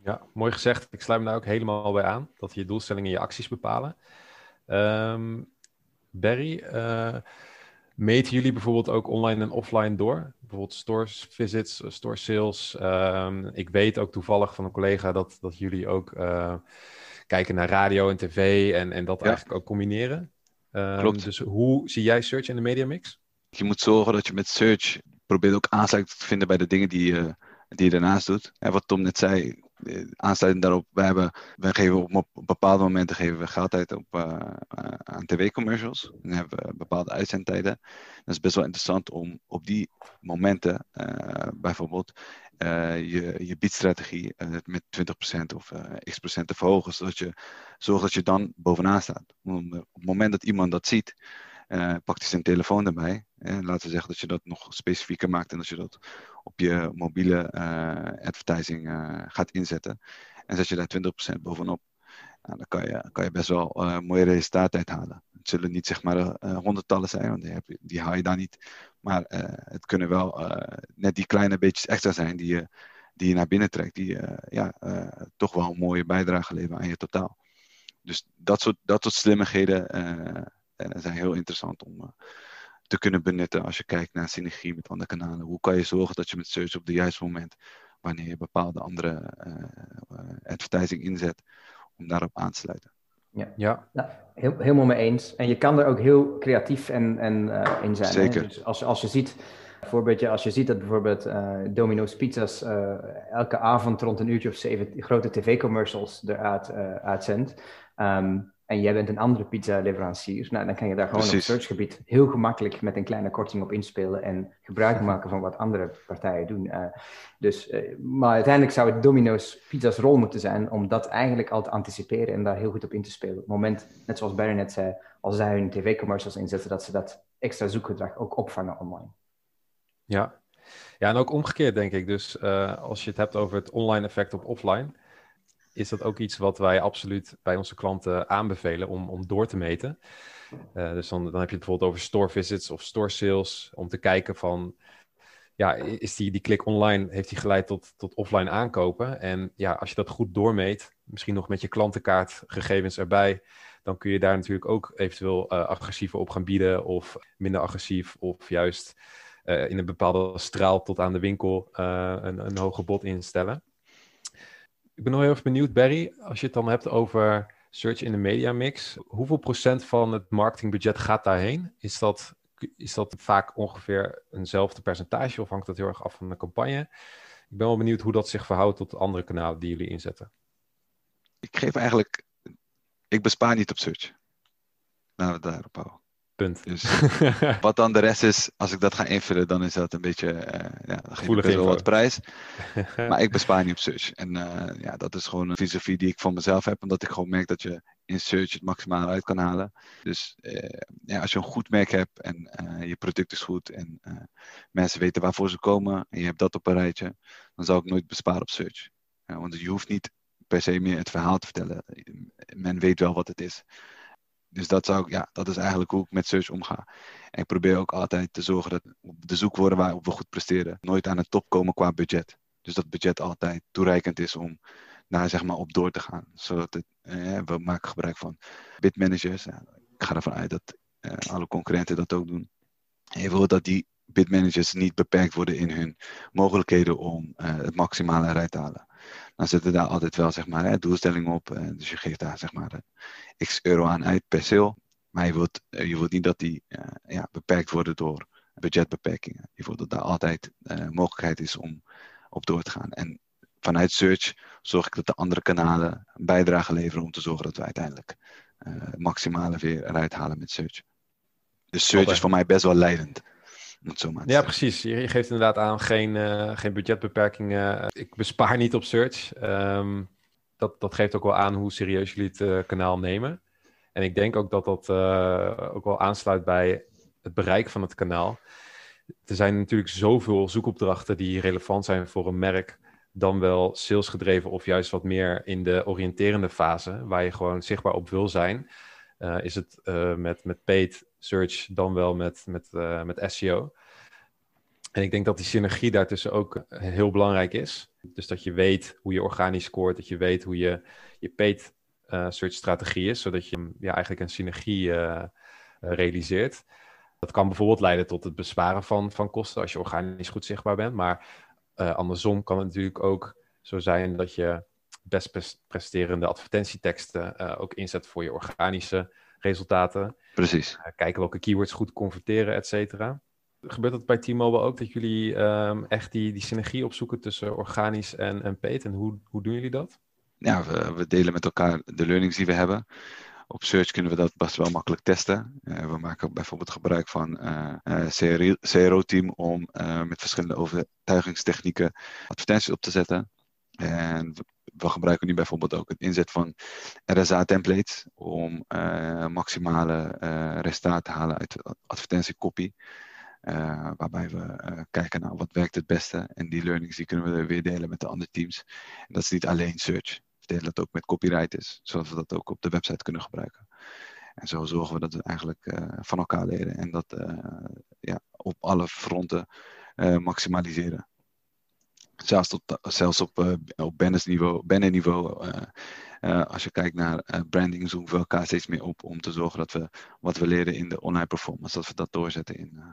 Ja, mooi gezegd. Ik sluit me daar ook helemaal bij aan, dat je doelstellingen je acties bepalen. Um, Barry, uh, meten jullie bijvoorbeeld ook online en offline door? Bijvoorbeeld store visits, store sales. Ehm, ik weet ook toevallig van een collega dat, dat jullie ook kijken naar radio en tv en, en dat eigenlijk ook combineren. Um, Klopt. Dus hoe zie jij search in de media mix? Je moet zorgen dat je met search probeert ook aansluiting te vinden bij de dingen die je, die je daarnaast doet. En wat Tom net zei, eh, aansluitend daarop, we, hebben, we geven op, bepaalde momenten geven we geld uit op, uh, aan tv-commercials. Dan hebben we bepaalde uitzendtijden. Dat is best wel interessant om op die momenten bijvoorbeeld je, je biedstrategie met 20% of x procent te verhogen. Zodat je zorgt dat je dan bovenaan staat. Op het moment dat iemand dat ziet, pakt hij zijn telefoon erbij. En laten we zeggen dat je dat nog specifieker maakt en dat je dat op je mobiele uh, advertising uh, gaat inzetten. En zet je daar 20% bovenop. Nou, dan kan je, kan je best wel mooie resultaten uithalen. Het zullen niet zeg maar honderdtallen zijn, want die, heb je, die haal je daar niet. Maar het kunnen wel net die kleine beetjes extra zijn die je, die je naar binnen trekt. Die ja, toch wel een mooie bijdrage leveren aan je totaal. Dus dat soort, dat soort slimmigheden en zijn heel interessant om eh, te kunnen benutten als je kijkt naar synergie met andere kanalen. Hoe kan je zorgen dat je met search op het juiste moment, wanneer je bepaalde andere eh, eh, advertising inzet, om daarop aan te sluiten. Ja, ja. Nou, heel, helemaal mee eens. En je kan er ook heel creatief en, en uh, in zijn. Zeker. Dus als, als je ziet, voorbeeldje, als je ziet dat bijvoorbeeld uh, Domino's Pizza's uh, elke avond rond een uurtje of zeven grote tv-commercials eruit uitzendt. Um, en jij bent een andere pizza-leverancier, nou, dan kan je daar gewoon Precies. op searchgebied heel gemakkelijk met een kleine korting op inspelen en gebruik maken van wat andere partijen doen. Uh, dus, uh, maar uiteindelijk zou het Domino's Pizza's rol moeten zijn om dat eigenlijk al te anticiperen en daar heel goed op in te spelen. Op het moment, net zoals Barry net zei, als zij hun tv-commercials inzetten, dat ze dat extra zoekgedrag ook opvangen online. Ja, ja en ook omgekeerd denk ik. Dus uh, als je het hebt over het online effect op offline is dat ook iets wat wij absoluut bij onze klanten aanbevelen om, om door te meten. Uh, dus dan, dan heb je het bijvoorbeeld over store visits of store sales, om te kijken van, ja, is die, die klik online, heeft die geleid tot, tot offline aankopen? En ja, als je dat goed doormeet, misschien nog met je klantenkaartgegevens erbij, dan kun je daar natuurlijk ook eventueel uh, agressiever op gaan bieden of minder agressief of juist uh, in een bepaalde straal tot aan de winkel een, een hoger bod instellen. Ik ben nog heel erg benieuwd, Barry, als je het dan hebt over search in de media mix. Hoeveel procent van het marketingbudget gaat daarheen? Is dat, is dat vaak ongeveer eenzelfde percentage of hangt dat heel erg af van de campagne? Ik ben wel benieuwd hoe dat zich verhoudt tot de andere kanalen die jullie inzetten. Ik geef eigenlijk, ik bespaar niet op search. Laten we daarop houden. Dus <laughs> wat dan de rest is, als ik dat ga invullen, dan is dat een beetje, uh, ja, dan geef ik wel wat prijs. <laughs> maar ik bespaar niet op search. En uh, ja, dat is gewoon een filosofie die ik van mezelf heb, omdat ik gewoon merk dat je in search het maximale uit kan halen. Dus uh, ja, als je een goed merk hebt en je product is goed en mensen weten waarvoor ze komen en je hebt dat op een rijtje, dan zou ik nooit besparen op search. want je hoeft niet per se meer het verhaal te vertellen. Men weet wel wat het is. Dus dat, zou ja, dat is eigenlijk hoe ik met search omga. En ik probeer ook altijd te zorgen dat de zoekwoorden waarop we goed presteren, nooit aan de top komen qua budget. Dus dat budget altijd toereikend is om daar zeg maar op door te gaan. Zodat het, eh, we maken gebruik van bidmanagers. ik ga ervan uit dat eh, alle concurrenten dat ook doen. En je wil dat die bidmanagers niet beperkt worden in hun mogelijkheden om eh, het maximale eruit te halen dan zitten daar altijd wel zeg maar, hè, doelstellingen op. Uh, dus je geeft daar zeg maar uh, x euro aan uit per sale. Maar je wilt, uh, je wilt niet dat die ja, beperkt worden door budgetbeperkingen. Je wilt dat daar altijd mogelijkheid is om op door te gaan. En vanuit search zorg ik dat de andere kanalen een bijdrage leveren om te zorgen dat we uiteindelijk maximale weer eruit halen met search. Dus search is voor mij best wel leidend ja, precies. Je, geeft inderdaad aan geen, uh, geen budgetbeperkingen. Ik bespaar niet op search. Um, dat, dat geeft ook wel aan hoe serieus jullie het uh, kanaal nemen. En ik denk ook dat dat uh, ook wel aansluit bij het bereik van het kanaal. Er zijn natuurlijk zoveel zoekopdrachten die relevant zijn voor een merk, dan wel salesgedreven of juist wat meer in de oriënterende fase, waar je gewoon zichtbaar op wil zijn. Is het met, met paid search dan wel met, met, uh, met SEO. En ik denk dat die synergie daartussen ook heel belangrijk is. Dus dat je weet hoe je organisch scoort, dat je weet hoe je je paid search strategie is, zodat je ja, eigenlijk een synergie realiseert. Dat kan bijvoorbeeld leiden tot het besparen van, van kosten als je organisch goed zichtbaar bent. Maar andersom kan het natuurlijk ook zo zijn dat je best presterende advertentieteksten ook inzet voor je organische resultaten. Precies. kijken welke keywords goed converteren, et cetera. Gebeurt dat bij T-Mobile ook, dat jullie um, echt die, die synergie opzoeken tussen organisch en, en paid? En hoe, hoe doen jullie dat? Ja, we, we delen met elkaar de learnings die we hebben. Op Search kunnen we dat best wel makkelijk testen. Uh, we maken bijvoorbeeld gebruik van uh, CRO-team om met verschillende overtuigingstechnieken advertenties op te zetten. En we gebruiken nu bijvoorbeeld ook het inzet van RSA-templates om maximale resultaten te halen uit advertentiekopie. Uh, waarbij we uh, kijken naar wat werkt het beste. En die learnings die kunnen we weer delen met de andere teams. En dat is niet alleen search. We delen dat ook met copywriters, zodat we dat ook op de website kunnen gebruiken. En zo zorgen we dat we eigenlijk uh, van elkaar leren en dat ja, op alle fronten maximaliseren. Zelfs, op, zelfs op, op bannerniveau, bannerniveau als je kijkt naar branding, zoeken we elkaar steeds meer op om te zorgen dat we wat we leren in de online performance, dat we dat doorzetten in,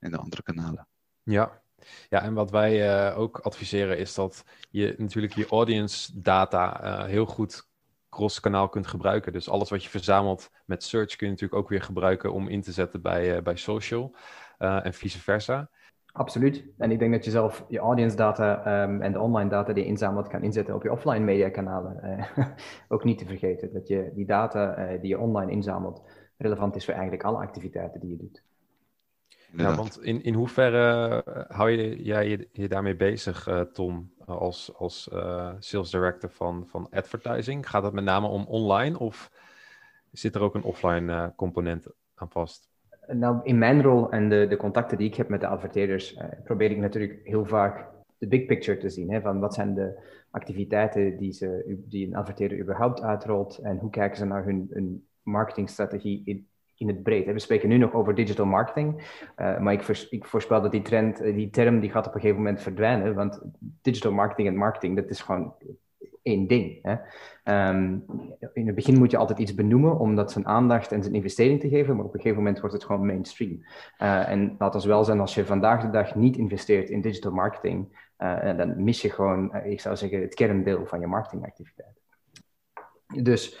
in de andere kanalen. Ja, ja, en wat wij uh, ook adviseren is dat je natuurlijk je audience data uh, heel goed cross-kanaal kunt gebruiken. Dus alles wat je verzamelt met search kun je natuurlijk ook weer gebruiken om in te zetten bij, uh, bij social en vice versa. Absoluut. En ik denk dat je zelf je audience data um, en de online data die je inzamelt kan inzetten op je offline media kanalen. <laughs> ook niet te vergeten dat je die data die je online inzamelt relevant is voor eigenlijk alle activiteiten die je doet. Ja, want in, in hoeverre eh, hou je jij je, je, daarmee bezig, uh, Tom, als, als uh, sales director van, van advertising? Gaat het met name om online of zit er ook een offline component aan vast? Nou, in mijn rol en de, de contacten die ik heb met de adverteerders, probeer ik natuurlijk heel vaak de big picture te zien. Hè, van wat zijn de activiteiten die, ze, die een adverteerder überhaupt uitrolt en hoe kijken ze naar hun, marketingstrategie in, in het breed. We spreken nu nog over digital marketing, uh, maar ik, ik, voorspel dat die trend, eh, die term, die gaat op een gegeven moment verdwijnen, want digital marketing en marketing, dat is gewoon één ding. Hè. Um, in het begin moet je altijd iets benoemen om dat zijn aandacht en zijn investering te geven, maar op een gegeven moment wordt het gewoon mainstream. Uh, en laat ons wel zijn, als je vandaag de dag niet investeert in digital marketing, uh, dan mis je gewoon, ik zou zeggen, het kerndeel van je marketingactiviteit. Dus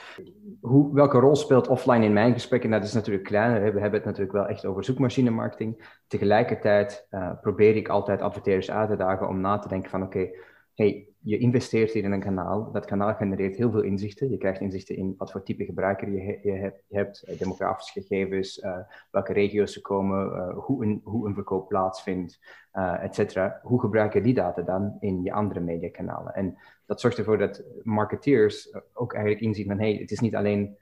hoe, welke rol speelt offline in mijn gesprekken? Nou, dat is natuurlijk kleiner. We hebben het natuurlijk wel echt over zoekmachine-marketing. Tegelijkertijd uh, probeer ik altijd adverteerders uit te dagen om na te denken van oké, hey, je investeert hier in een kanaal. Dat kanaal genereert heel veel inzichten. Je krijgt inzichten in wat voor type gebruiker je, je, hebt, uh, demografische gegevens, uh, welke regio's ze komen, uh, hoe, een, hoe een verkoop plaatsvindt, et cetera. Hoe gebruik je die data dan in je andere mediakanalen? En dat zorgt ervoor dat marketeers ook eigenlijk inzien van hey, het is niet alleen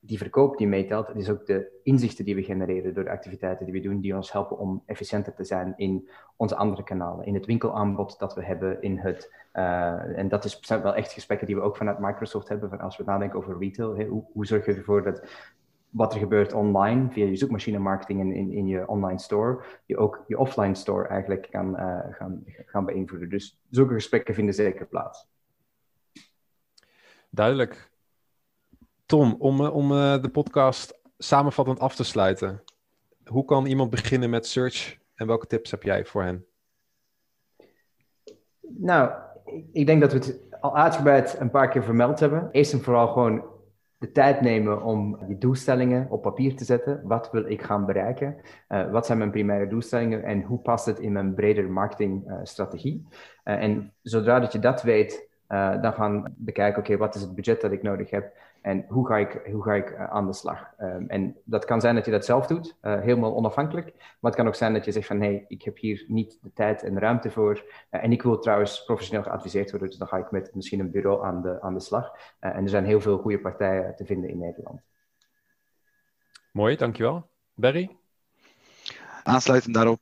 die verkoop die meetelt, is ook de inzichten die we genereren door de activiteiten die we doen, die ons helpen om efficiënter te zijn in onze andere kanalen, in het winkelaanbod dat we hebben, in het, uh, en dat is, zijn wel echt gesprekken die we ook vanuit Microsoft hebben, van als we nadenken over retail, hoe, zorg je ervoor dat wat er gebeurt online, via je zoekmachine marketing in, in, in je online store, je ook je offline store eigenlijk kan uh, gaan, gaan beïnvloeden. Dus zulke gesprekken vinden zeker plaats. Duidelijk. Tom, om, eh, om uh, de podcast samenvattend af te sluiten. Hoe kan iemand beginnen met search en welke tips heb jij voor hen? Nou, ik denk dat we het al uitgebreid een paar keer vermeld hebben. Eerst en vooral gewoon de tijd nemen om je doelstellingen op papier te zetten. Wat wil ik gaan bereiken? Uh, wat zijn mijn primaire doelstellingen en hoe past het in mijn bredere marketingstrategie? Uh, en zodra dat je dat weet, dan gaan bekijken, oké, wat is het budget dat ik nodig heb en hoe ga ik, hoe ga ik uh, aan de slag? Um, en dat kan zijn dat je dat zelf doet, uh, helemaal onafhankelijk. Maar het kan ook zijn dat je zegt van, nee, ik heb hier niet de tijd en ruimte voor. en ik wil trouwens professioneel geadviseerd worden, dus dan ga ik met misschien een bureau aan de, aan de slag. en er zijn heel veel goede partijen te vinden in Nederland. Mooi, dankjewel. Barry? Aansluitend daarop,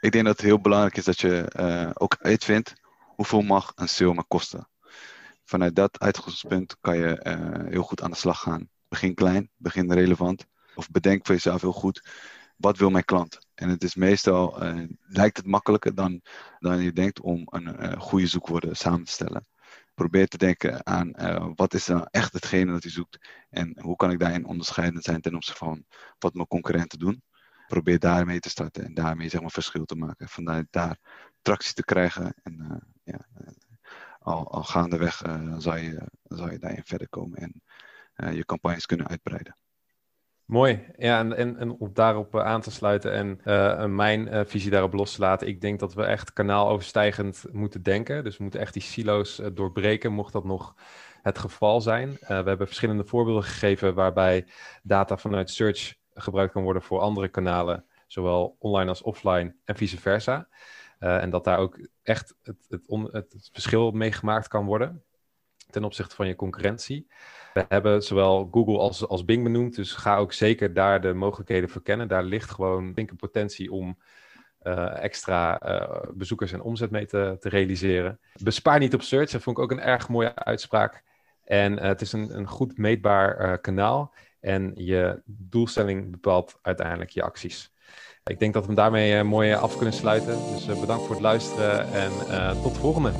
ik denk dat het heel belangrijk is dat je ook uitvindt hoeveel mag een sale me kosten? Vanuit dat uitgangspunt kan je uh, heel goed aan de slag gaan. Begin klein, begin relevant. Of bedenk voor jezelf heel goed, wat wil mijn klant? En het is meestal, uh, lijkt het makkelijker dan, dan je denkt om een uh, goede zoekwoorden samen te stellen. probeer te denken aan wat is nou echt hetgene dat u zoekt en hoe kan ik daarin onderscheidend zijn ten opzichte van wat mijn concurrenten doen. Probeer daarmee te starten en daarmee zeg maar verschil te maken. Vanuit daar tractie te krijgen en ja, al, al gaandeweg uh, zal, je, je daarin verder komen en je campagnes kunnen uitbreiden. Mooi, ja, en, en, en om daarop aan te sluiten en mijn visie daarop los te laten. Ik denk dat we echt kanaaloverstijgend moeten denken. Dus we moeten echt die silo's doorbreken, mocht dat nog het geval zijn. we hebben verschillende voorbeelden gegeven waarbij data vanuit search gebruikt kan worden voor andere kanalen, zowel online als offline en vice versa. En dat daar ook echt het, het, het verschil mee gemaakt kan worden ten opzichte van je concurrentie. We hebben zowel Google als, als Bing benoemd, dus ga ook zeker daar de mogelijkheden verkennen. Daar ligt gewoon ik, potentie om uh, extra uh, bezoekers en omzet mee te, te, realiseren. Bespaar niet op search, dat vond ik ook een erg mooie uitspraak. En het is een, een goed meetbaar kanaal en je doelstelling bepaalt uiteindelijk je acties. Ik denk dat we hem daarmee mooi af kunnen sluiten. Dus bedankt voor het luisteren en tot de volgende.